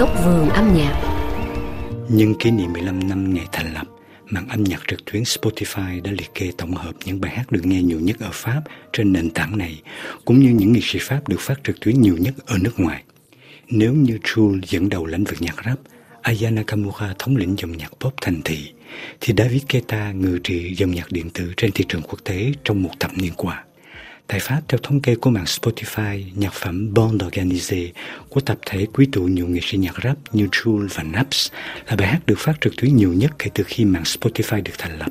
góc vườn âm nhạc. Nhân kỷ niệm 15 năm ngày thành lập, mạng âm nhạc trực tuyến Spotify đã liệt kê tổng hợp những bài hát được nghe nhiều nhất ở Pháp trên nền tảng này, cũng như những nghệ sĩ Pháp được phát trực tuyến nhiều nhất ở nước ngoài. Nếu như Trul dẫn đầu lĩnh vực nhạc rap, Aya Nakamura thống lĩnh dòng nhạc pop thành thị, thì David Keta ngự trị dòng nhạc điện tử trên thị trường quốc tế trong một thập niên qua. Tại Pháp, theo thống kê của mạng Spotify, nhạc phẩm Bond Organisé của tập thể quý tụ nhiều nghệ sĩ nhạc rap như Jul và Naps là bài hát được phát trực tuyến nhiều nhất kể từ khi mạng Spotify được thành lập,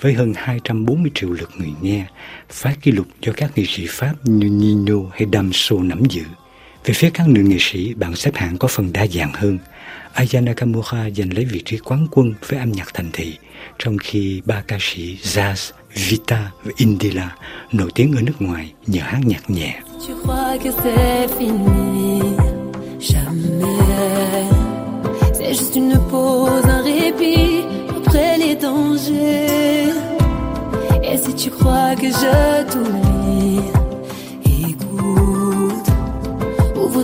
với hơn 240 triệu lượt người nghe, phá kỷ lục do các nghệ sĩ Pháp như Nino hay Damso nắm giữ. Về phía các nữ nghệ sĩ, bảng xếp hạng có phần đa dạng hơn. Aya Nakamura giành lấy vị trí quán quân với âm nhạc thành thị, trong khi ba ca sĩ Jazz, Vita và Indila nổi tiếng ở nước ngoài nhờ hát nhạc nhẹ. Et si tu crois que je t'oublie, écoute,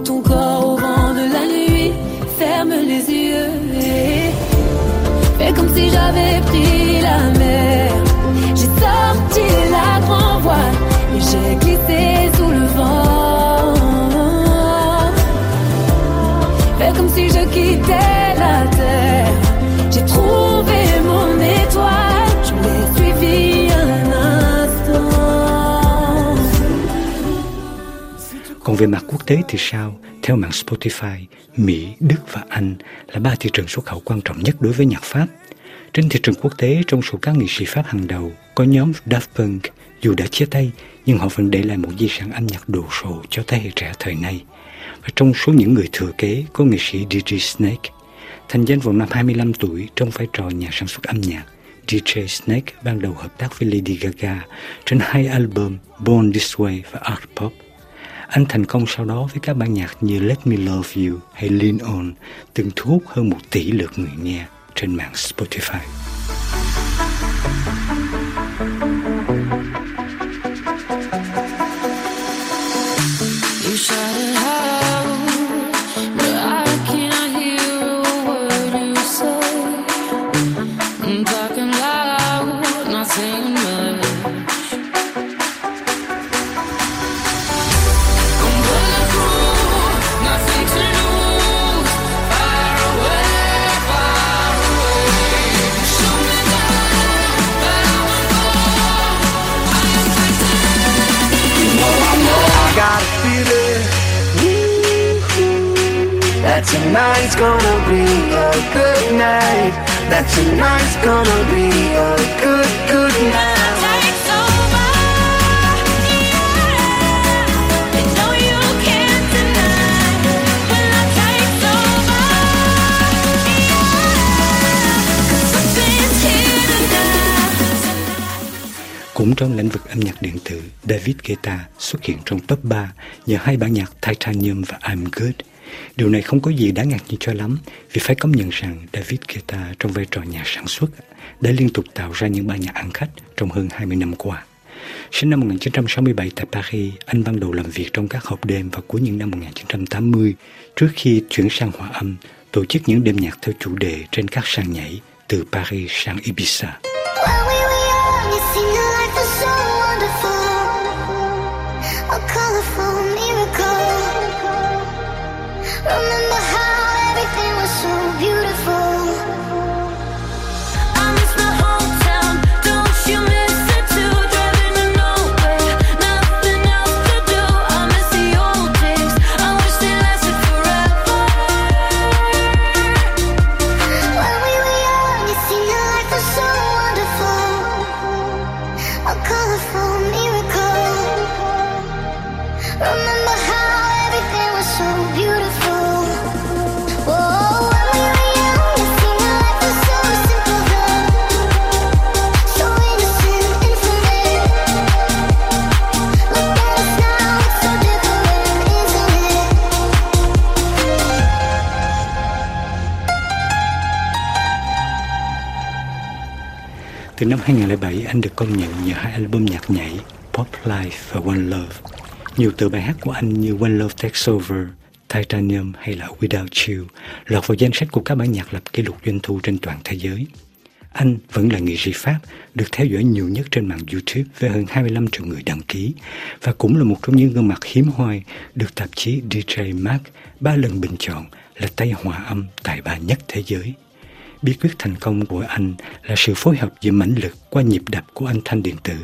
ton corps au vent de la nuit, ferme les yeux et fais comme si j'avais pris la mer. J'ai sorti la grand voile et j'ai Còn về mặt quốc tế thì sao? Theo mạng Spotify, Mỹ, Đức và Anh là ba thị trường xuất khẩu quan trọng nhất đối với nhạc Pháp. Trên thị trường quốc tế, trong số các nghệ sĩ Pháp hàng đầu, có nhóm Daft Punk, dù đã chia tay, nhưng họ vẫn để lại một di sản âm nhạc đồ sộ cho thế hệ trẻ thời nay. Và trong số những người thừa kế có nghệ sĩ DJ Snake. Thành danh vào năm 25 tuổi trong vai trò nhà sản xuất âm nhạc, DJ Snake ban đầu hợp tác với Lady Gaga trên hai album Born This Way và Art Pop. Anh thành công sau đó với các bản nhạc như Let Me Love You hay Lean On, từng thu hút hơn một tỷ lượt người nghe trên mạng Spotify. That tonight's gonna be a good night. That tonight's gonna be a good, good night. Cũng trong lĩnh vực âm nhạc điện tử, David Guetta xuất hiện trong top 3 nhờ hai bản nhạc Titanium và I'm Good. Điều này không có gì đáng ngạc nhiên cho lắm vì phải công nhận rằng David Guetta trong vai trò nhà sản xuất đã liên tục tạo ra những bản nhạc ăn khách trong hơn 20 năm qua. Sinh năm 1967 tại Paris, anh ban đầu làm việc trong các hộp đêm vào cuối những năm 1980 trước khi chuyển sang hòa âm, tổ chức những đêm nhạc theo chủ đề trên các sàn nhảy từ Paris sang Ibiza. in the Từ năm 2007, anh được công nhận nhờ hai album nhạc nhảy Pop Life và One Love. Nhiều từ bài hát của anh như One Love Takes Over, Titanium hay là Without You lọt vào danh sách của các bản nhạc lập kỷ lục doanh thu trên toàn thế giới. Anh vẫn là nghệ sĩ Pháp được theo dõi nhiều nhất trên mạng YouTube với hơn 25 triệu người đăng ký và cũng là một trong những gương mặt hiếm hoi được tạp chí DJ Mag ba lần bình chọn là tay hòa âm tài ba nhất thế giới. Bí quyết thành công của anh là sự phối hợp giữa mãnh lực qua nhịp đập của âm thanh điện tử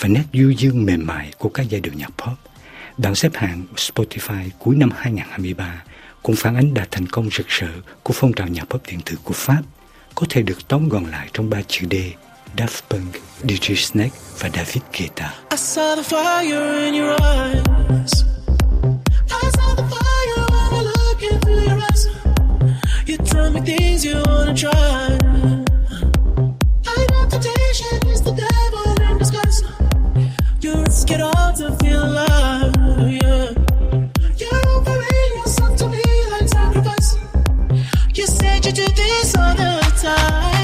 và nét du dương mềm mại của các giai điệu nhạc pop. Bảng xếp hạng Spotify cuối năm 2023 cũng phản ánh đạt thành công rực rỡ của phong trào nhạc pop điện tử của Pháp có thể được tóm gọn lại trong ba chữ D Daft Punk, DJ Snake và David Guetta. I saw the fire in your eyes. Things you wanna try. Identification is the devil in disguise. You risk it all to feel alive. Yeah. You're offering yourself to me like sacrifice. You said you do this all the time.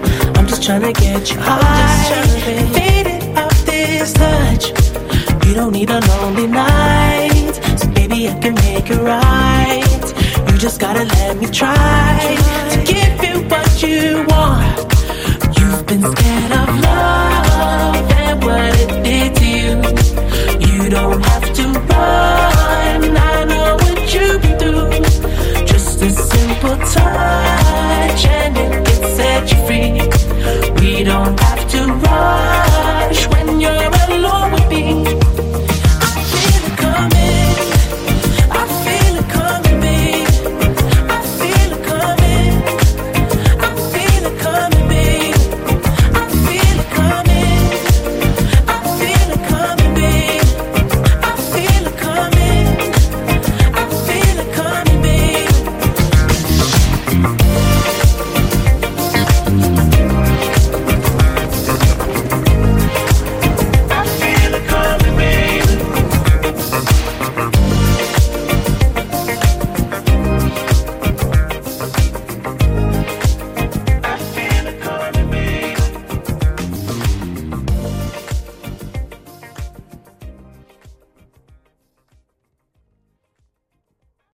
just trying to get you high. And faded off this touch. You don't need a lonely night. So baby, I can make it right. You just gotta let me try to give you what you want. You've been scared of love and what it did to you. You don't have to run. I know what you've been through. Just a simple touch and it can set you free. We don't have to run.